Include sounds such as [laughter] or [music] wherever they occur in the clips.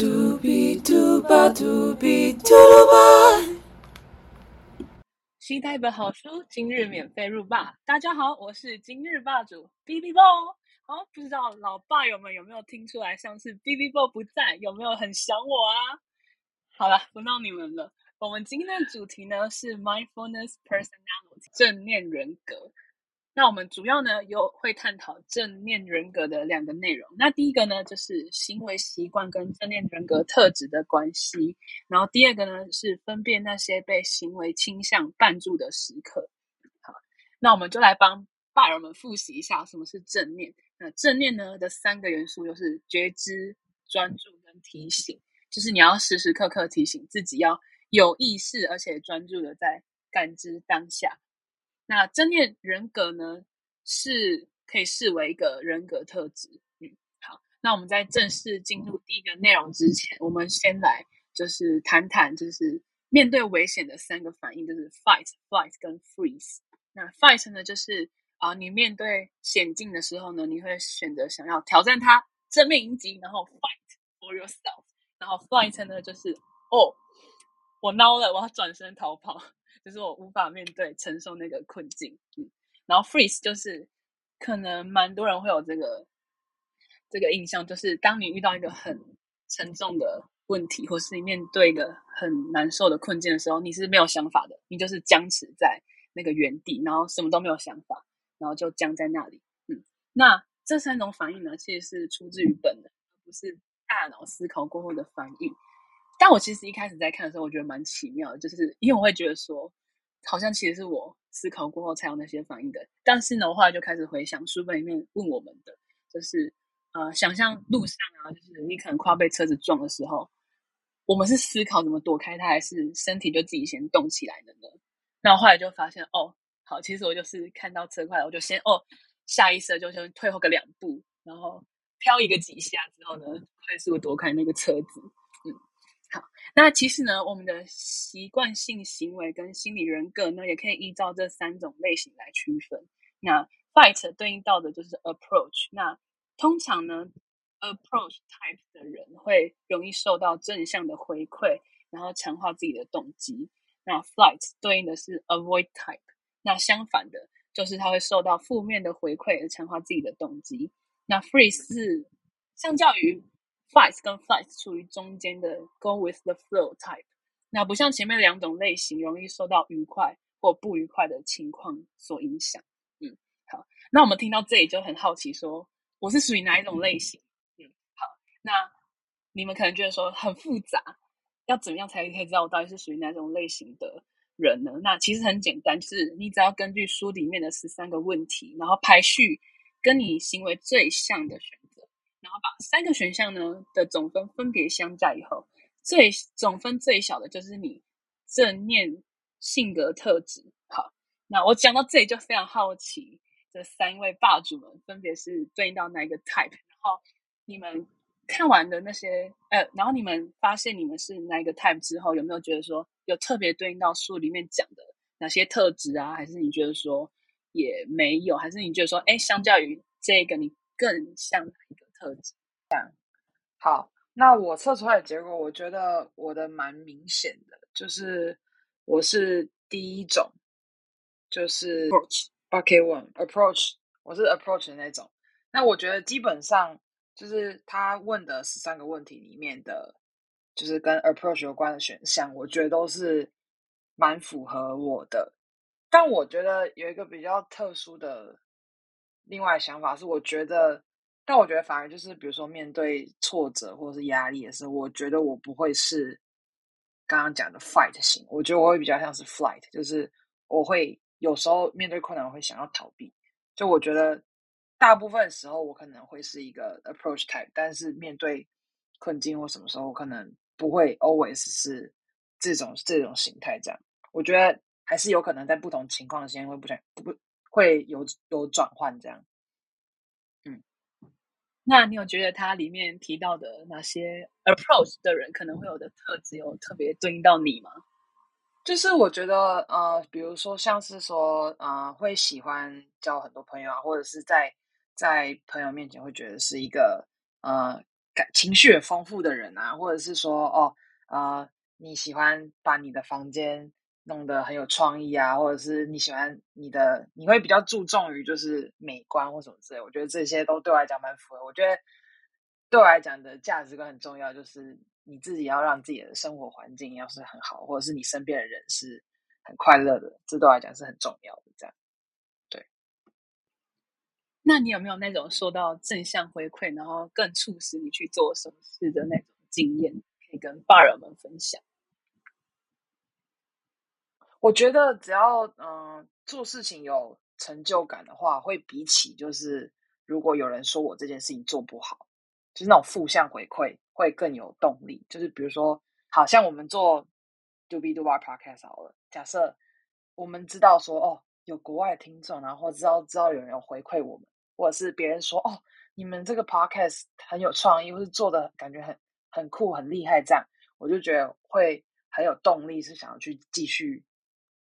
嘟比嘟吧嘟比嘟吧。期待一本好书，今日免费入霸。大家好，我是今日霸主 B B Bo。好，不知道老爸友们有没有听出来，像是 B B Bo 不在，有没有很想我啊？好了，不闹你们了。我们今天的主题呢是 Mindfulness Personality 正念人格。那我们主要呢有会探讨正念人格的两个内容。那第一个呢就是行为习惯跟正念人格特质的关系，然后第二个呢是分辨那些被行为倾向绊住的时刻。好，那我们就来帮爸友们复习一下什么是正念。那正念呢的三个元素就是觉知、专注跟提醒，就是你要时时刻刻提醒自己要有意识而且专注的在感知当下。那正念人格呢，是可以视为一个人格特质。嗯，好，那我们在正式进入第一个内容之前，我们先来就是谈谈，就是面对危险的三个反应，就是 fight、flight 跟 freeze。那 fight 呢，就是啊，你面对险境的时候呢，你会选择想要挑战它，正面迎击，然后 fight for yourself。然后 flight 呢，就是哦，我孬了，我要转身逃跑。就是我无法面对承受那个困境，嗯，然后 freeze 就是可能蛮多人会有这个这个印象，就是当你遇到一个很沉重的问题，或是你面对一个很难受的困境的时候，你是没有想法的，你就是僵持在那个原地，然后什么都没有想法，然后就僵在那里，嗯，那这三种反应呢，其实是出自于本能，不是大脑思考过后的反应。但我其实一开始在看的时候，我觉得蛮奇妙的，就是因为我会觉得说，好像其实是我思考过后才有那些反应的。但是呢，我后来就开始回想书本里面问我们的，就是呃，想象路上啊，就是你可能快要被车子撞的时候，我们是思考怎么躲开它，还是身体就自己先动起来的呢？那我后来就发现，哦，好，其实我就是看到车快了，我就先哦，下意识就先退后个两步，然后飘一个几下之后呢，快速躲开那个车子。好，那其实呢，我们的习惯性行为跟心理人格呢，也可以依照这三种类型来区分。那 fight 对应到的就是 approach。那通常呢，approach type 的人会容易受到正向的回馈，然后强化自己的动机。那 flight 对应的是 avoid type。那相反的，就是他会受到负面的回馈而强化自己的动机。那 freeze 是相较于 fight 跟 flight 处于中间的 go with the flow type，那不像前面两种类型容易受到愉快或不愉快的情况所影响。嗯，好，那我们听到这里就很好奇，说我是属于哪一种类型？嗯，好，那你们可能觉得说很复杂，要怎么样才可以知道我到底是属于哪种类型的人呢？那其实很简单，就是你只要根据书里面的十三个问题，然后排序跟你行为最像的选。然后把三个选项呢的总分分别相加以后，最总分最小的就是你正念性格特质。好，那我讲到这里就非常好奇，这三位霸主们分别是对应到哪一个 type？然后你们看完的那些，呃，然后你们发现你们是哪一个 type 之后，有没有觉得说有特别对应到书里面讲的哪些特质啊？还是你觉得说也没有？还是你觉得说，哎，相较于这个，你更像哪一？特质这样好，那我测出来的结果，我觉得我的蛮明显的，就是我是第一种，就是 approach OK one approach，我是 approach 那种。那我觉得基本上就是他问的十三个问题里面的，就是跟 approach 有关的选项，我觉得都是蛮符合我的。但我觉得有一个比较特殊的另外想法是，我觉得。但我觉得反而就是，比如说面对挫折或者是压力的时候，我觉得我不会是刚刚讲的 fight 型，我觉得我会比较像是 flight，就是我会有时候面对困难我会想要逃避。就我觉得大部分时候我可能会是一个 approach type，但是面对困境或什么时候，我可能不会 always 是这种这种形态。这样，我觉得还是有可能在不同情况间会不想不会有有转换这样。那你有觉得它里面提到的哪些 approach 的人可能会有的特质有特别对应到你吗？就是我觉得呃，比如说像是说呃，会喜欢交很多朋友啊，或者是在在朋友面前会觉得是一个呃感情绪很丰富的人啊，或者是说哦呃你喜欢把你的房间弄得很有创意啊，或者是你喜欢你的你会比较注重于就是美观或什么之类，我觉得这些都对我来讲蛮符合。我觉得对我来讲的价值观很重要，就是你自己要让自己的生活环境要是很好，或者是你身边的人是很快乐的，这对我来讲是很重要的。这样。对那你有没有那种受到正向回馈，然后更促使你去做什么事的那种经验，可以跟爸友们分享？我觉得只要嗯做事情有成就感的话，会比起就是如果有人说我这件事情做不好，就是那种负向回馈会更有动力。就是比如说，好像我们做 Do Be Do Our Podcast 好了，假设我们知道说哦有国外听众，然后知道知道有人有回馈我们。或者是别人说哦，你们这个 podcast 很有创意，或是做的感觉很很酷、很厉害，这样我就觉得会很有动力，是想要去继续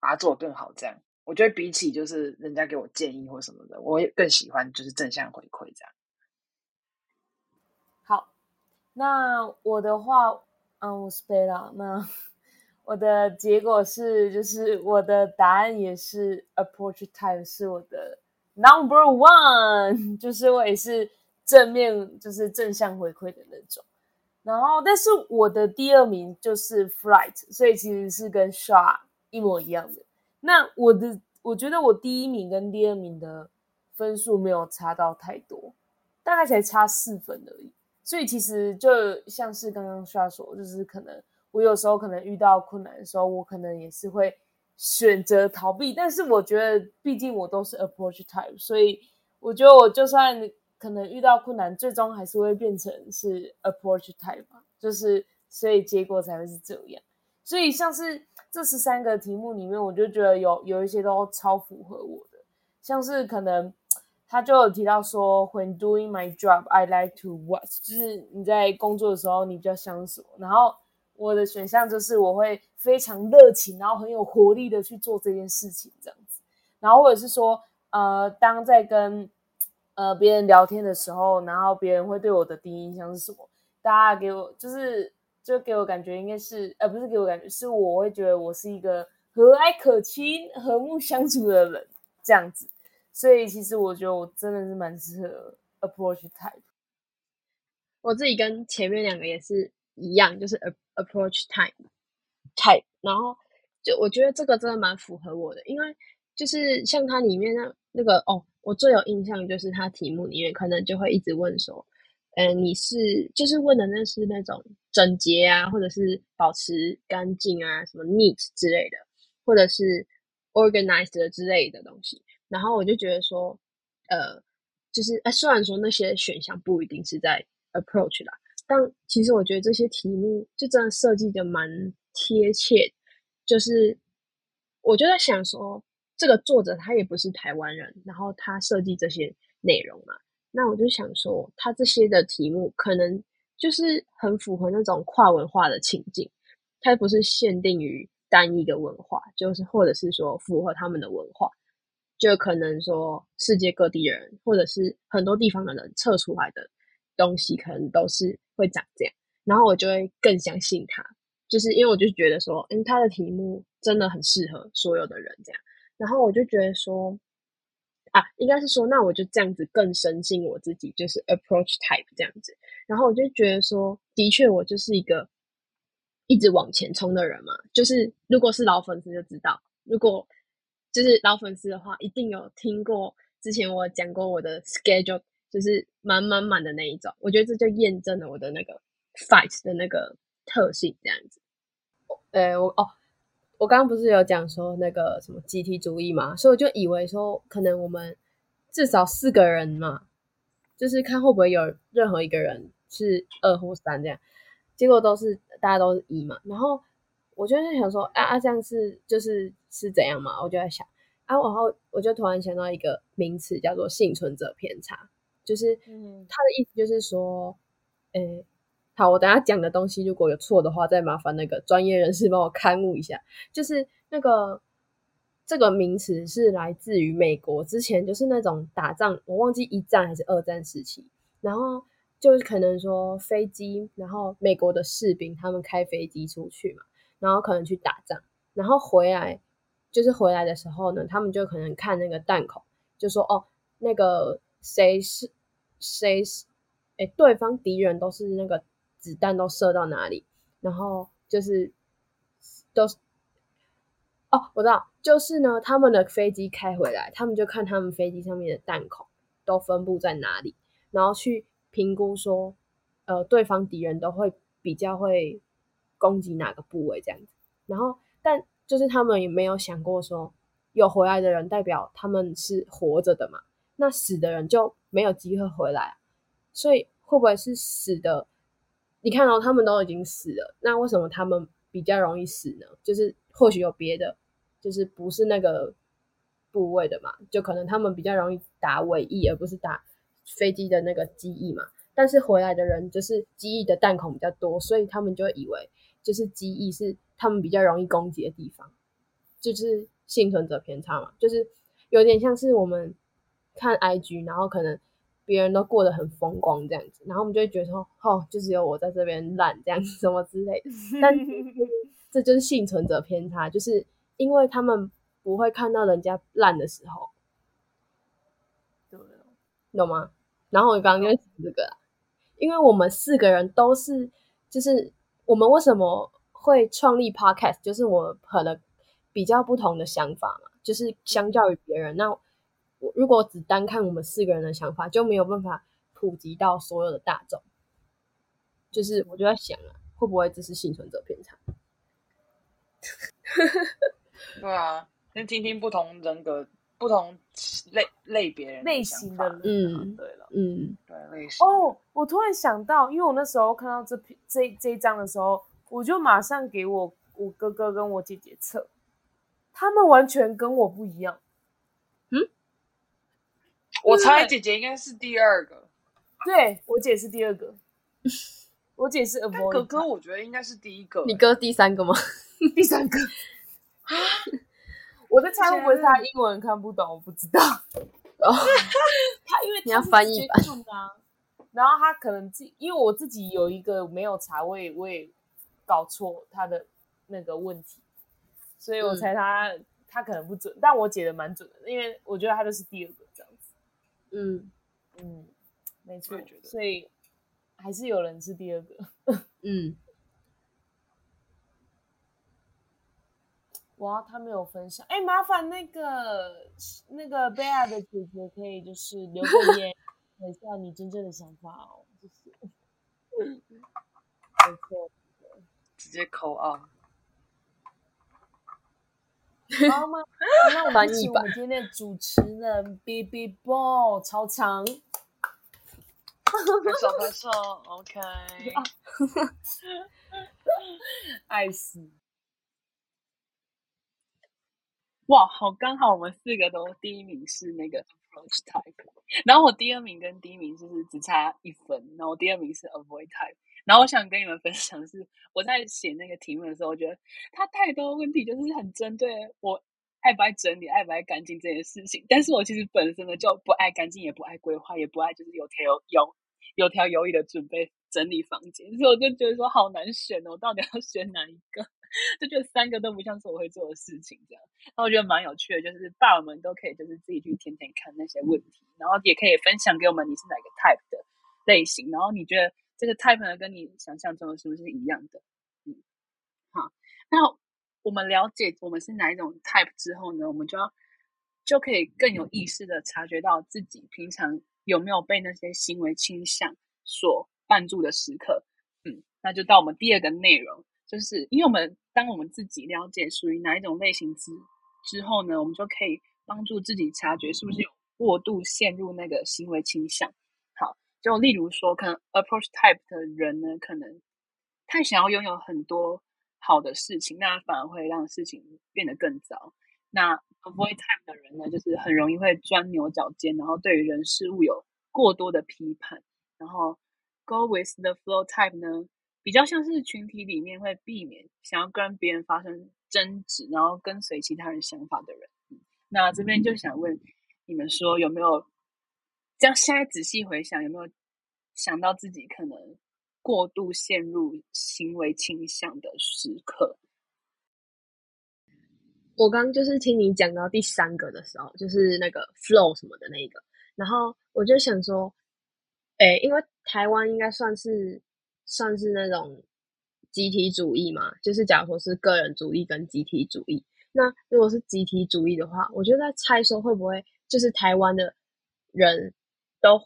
把它做得更好。这样我觉得比起就是人家给我建议或什么的，我也更喜欢就是正向回馈这样。好，那我的话，嗯，我是贝拉。那我的结果是，就是我的答案也是 approach time 是我的。Number one [laughs] 就是我也是正面，就是正向回馈的那种。然后，但是我的第二名就是 Flight，所以其实是跟 Shaw 一模一样的。那我的，我觉得我第一名跟第二名的分数没有差到太多，大概才差四分而已。所以其实就像是刚刚 Shaw 说，就是可能我有时候可能遇到困难的时候，我可能也是会。选择逃避，但是我觉得，毕竟我都是 approach type，所以我觉得我就算可能遇到困难，最终还是会变成是 approach type 嘛，就是所以结果才会是这样。所以像是这十三个题目里面，我就觉得有有一些都超符合我的，像是可能他就有提到说，When doing my job, I like to watch，就是你在工作的时候，你比较想什么，然后。我的选项就是我会非常热情，然后很有活力的去做这件事情，这样子。然后或者是说，呃，当在跟呃别人聊天的时候，然后别人会对我的第一印象是什么？大家给我就是就给我感觉应该是，呃，不是给我感觉，是我会觉得我是一个和蔼可亲、和睦相处的人，这样子。所以其实我觉得我真的是蛮适合 approach type。我自己跟前面两个也是一样，就是 approach time type，然后就我觉得这个真的蛮符合我的，因为就是像它里面那那个哦，我最有印象就是它题目里面可能就会一直问说，嗯，你是就是问的那是那种整洁啊，或者是保持干净啊，什么 neat 之类的，或者是 organized 之类的东西，然后我就觉得说，呃，就是哎，虽然说那些选项不一定是在 approach 啦。但其实我觉得这些题目就真的设计的蛮贴切，就是我就在想说，这个作者他也不是台湾人，然后他设计这些内容嘛，那我就想说，他这些的题目可能就是很符合那种跨文化的情境，它不是限定于单一的文化，就是或者是说符合他们的文化，就可能说世界各地人或者是很多地方的人测出来的东西，可能都是。会长这样，然后我就会更相信他，就是因为我就觉得说，嗯，他的题目真的很适合所有的人这样，然后我就觉得说，啊，应该是说，那我就这样子更深信我自己就是 approach type 这样子，然后我就觉得说，的确我就是一个一直往前冲的人嘛，就是如果是老粉丝就知道，如果就是老粉丝的话，一定有听过之前我讲过我的 schedule。就是满满满的那一种，我觉得这就验证了我的那个 fight 的那个特性，这样子。呃，我哦，我刚刚不是有讲说那个什么集体主义嘛，所以我就以为说可能我们至少四个人嘛，就是看会不会有任何一个人是二或三这样，结果都是大家都是一嘛，然后我就在想说啊啊这样是就是是怎样嘛，我就在想啊，然后我就突然想到一个名词叫做幸存者偏差。就是他的意思，就是说，诶，好，我等下讲的东西如果有错的话，再麻烦那个专业人士帮我刊物一下。就是那个这个名词是来自于美国之前，就是那种打仗，我忘记一战还是二战时期，然后就是可能说飞机，然后美国的士兵他们开飞机出去嘛，然后可能去打仗，然后回来，就是回来的时候呢，他们就可能看那个弹孔，就说哦，那个谁是谁是，哎，对方敌人都是那个子弹都射到哪里，然后就是都是。哦，我知道，就是呢，他们的飞机开回来，他们就看他们飞机上面的弹孔都分布在哪里，然后去评估说，呃，对方敌人都会比较会攻击哪个部位这样子。然后，但就是他们也没有想过说，有回来的人代表他们是活着的嘛？那死的人就没有机会回来，所以会不会是死的？你看到他们都已经死了，那为什么他们比较容易死呢？就是或许有别的。就是不是那个部位的嘛，就可能他们比较容易打尾翼，而不是打飞机的那个机翼嘛。但是回来的人就是机翼的弹孔比较多，所以他们就以为就是机翼是他们比较容易攻击的地方，就是幸存者偏差嘛。就是有点像是我们看 IG，然后可能别人都过得很风光这样子，然后我们就会觉得说，哦，就只有我在这边烂这样子 [laughs] 什么之类的。但 [laughs] 这就是幸存者偏差，就是。因为他们不会看到人家烂的时候，对，懂吗？然后我刚刚就讲这个，因为我们四个人都是，就是我们为什么会创立 podcast，就是我可能比较不同的想法嘛，就是相较于别人，那我如果只单看我们四个人的想法，就没有办法普及到所有的大众。就是我就在想啊，会不会这是幸存者偏差？[laughs] 对啊，先听听不同人格、不同类类别人类型的人。嗯，对了，嗯，对类型。哦，我突然想到，因为我那时候看到这篇这这一章的时候，我就马上给我我哥哥跟我姐姐测，他们完全跟我不一样。嗯，我猜姐姐应该是第二个，对我姐是第二个，我姐是 avoid。哥哥我觉得应该是第一个，你哥第三个吗？[laughs] 第三个。我在猜会不会是他英文看不懂，我不知道。他因为 [laughs] 你要翻译吧，然后他可能自因为我自己有一个没有查，我也我也搞错他的那个问题，所以我猜他他可能不准，但我解的蛮准的，因为我觉得他就是第二个。嗯嗯，没错，所以还是有人是第二个。[laughs] 嗯。哇，他没有分享，哎，麻烦那个那个贝亚的姐姐可以就是留个言，等一下你真正的想法哦，谢谢。[laughs] 没错，直接扣啊。好吗？那我们请我们今天的主持人 B B Ball 超长，拍手拍手，OK，[laughs] 爱死。哇，好刚好我们四个都第一名是那个 approach type，然后我第二名跟第一名就是只差一分，然后我第二名是 avoid type。然后我想跟你们分享是，我在写那个题目的时候，我觉得它太多问题就是很针对我爱不爱整理、爱不爱干净这件事情。但是我其实本身呢就不爱干净，也不爱规划，也不爱就是有条有有有条有理的准备整理房间，所以我就觉得说好难选哦，我到底要选哪一个？[laughs] 就觉得三个都不像是我会做的事情，这样，那我觉得蛮有趣的，就是爸爸们都可以就是自己去天天看那些问题，然后也可以分享给我们你是哪个 type 的类型，然后你觉得这个 type 呢跟你想象中的是不是一样的？嗯，好，那我们了解我们是哪一种 type 之后呢，我们就要就可以更有意识的察觉到自己平常有没有被那些行为倾向所绊住的时刻。嗯，那就到我们第二个内容。就是因为我们当我们自己了解属于哪一种类型之之后呢，我们就可以帮助自己察觉是不是有过度陷入那个行为倾向。就例如说，可能 approach type 的人呢，可能太想要拥有很多好的事情，那反而会让事情变得更糟。那 avoid type 的人呢，就是很容易会钻牛角尖，然后对于人事物有过多的批判。然后 go with the flow type 呢？比较像是群体里面会避免想要跟别人发生争执，然后跟随其他人想法的人。那这边就想问你们说，有没有这样？现在仔细回想，有没有想到自己可能过度陷入行为倾向的时刻。我刚就是听你讲到第三个的时候，就是那个 flow 什么的那一个，然后我就想说，诶，因为台湾应该算是算是那种集体主义嘛，就是假如说是个人主义跟集体主义，那如果是集体主义的话，我就在猜说会不会就是台湾的人都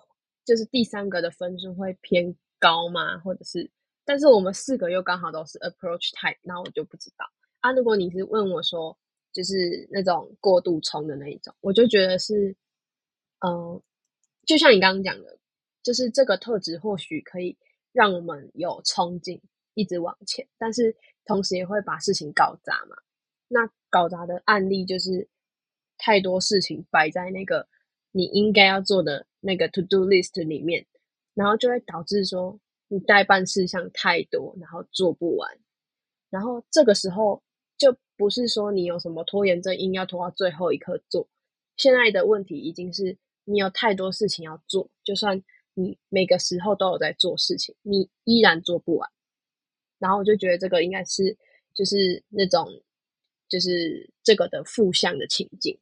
就是第三个的分数会偏高吗？或者是，但是我们四个又刚好都是 approach type，那我就不知道啊。如果你是问我说。就是那种过度冲的那一种，我就觉得是，嗯，就像你刚刚讲的，就是这个特质或许可以让我们有冲劲，一直往前，但是同时也会把事情搞砸嘛。那搞砸的案例就是太多事情摆在那个你应该要做的那个 to do list 里面，然后就会导致说你代办事项太多，然后做不完，然后这个时候。就不是说你有什么拖延症，硬要拖到最后一刻做。现在的问题已经是你有太多事情要做，就算你每个时候都有在做事情，你依然做不完。然后我就觉得这个应该是就是那种就是这个的负向的情境。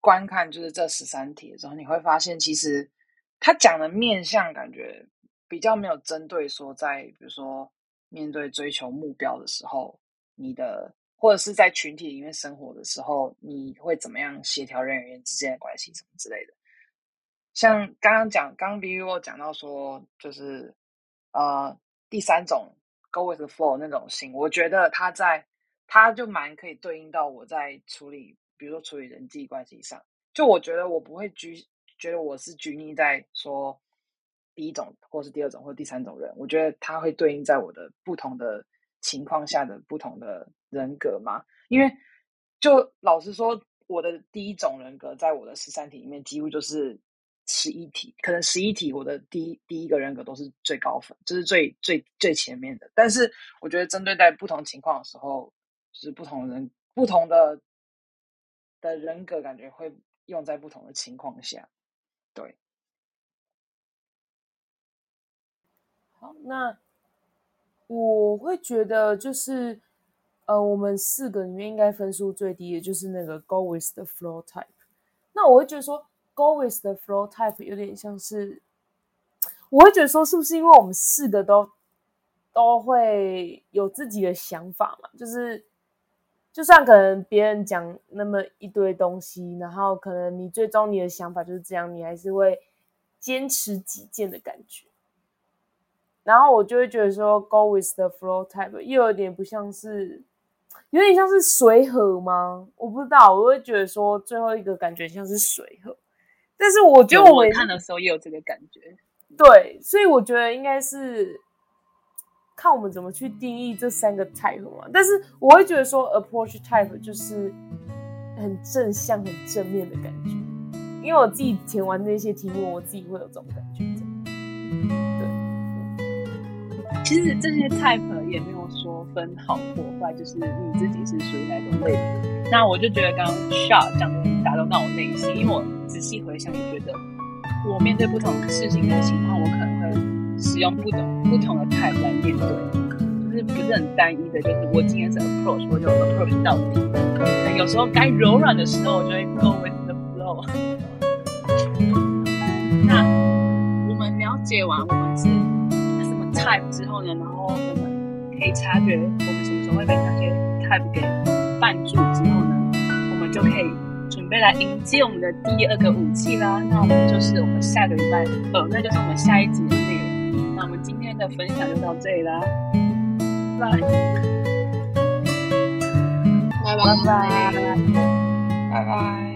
观看就是这十三题的时候，你会发现其实他讲的面相感觉。比较没有针对说，在比如说面对追求目标的时候，你的或者是在群体里面生活的时候，你会怎么样协调人与人之间的关系什么之类的。像刚刚讲，刚刚 B U 讲到说，就是呃第三种 Go with the flow 那种型，我觉得他在他就蛮可以对应到我在处理，比如说处理人际关系上，就我觉得我不会拘，觉得我是拘泥在说。第一种，或是第二种，或第三种人，我觉得他会对应在我的不同的情况下的不同的人格嘛？因为就老实说，我的第一种人格在我的十三题里面几乎就是十一题，可能十一题我的第一第一个人格都是最高分，就是最最最前面的。但是我觉得针对在不同情况的时候，就是不同人不同的的人格，感觉会用在不同的情况下，对。好，那我会觉得就是，呃，我们四个里面应该分数最低的就是那个 Go with the flow type。那我会觉得说，Go with the flow type 有点像是，我会觉得说，是不是因为我们四个都都会有自己的想法嘛？就是，就算可能别人讲那么一堆东西，然后可能你最终你的想法就是这样，你还是会坚持己见的感觉。然后我就会觉得说，Go with the flow type 又有点不像是，有点像是水河吗？我不知道，我会觉得说最后一个感觉像是水河，但是我觉得我看的时候也有这个感觉。对，所以我觉得应该是看我们怎么去定义这三个 type 嘛。但是我会觉得说，approach type 就是很正向、很正面的感觉，因为我自己填完那些题目，我自己会有这种感觉。对其实这些 type 也没有说分好或坏，就是你自己是属于哪种类型。那我就觉得刚刚 Shot 讲的打动到我内心，因为我仔细回想，也觉得我面对不同事情的情况，我可能会使用不同不同的 type 来面对，就是不是很单一的，就是我今天是 approach，我就 approach 到底。有时候该柔软的时候，我就会 go with the flow。[laughs] 那我们了解完我们是什么。type 之后呢，然后我们可以察觉我们什么时候会被哪些 type 给绊住之后呢，我们就可以准备来迎接我们的第二个武器啦。那我们就是我们下个礼拜，呃，那就是我们下一集。今天的分享就到这里啦。拜拜。拜拜。拜拜。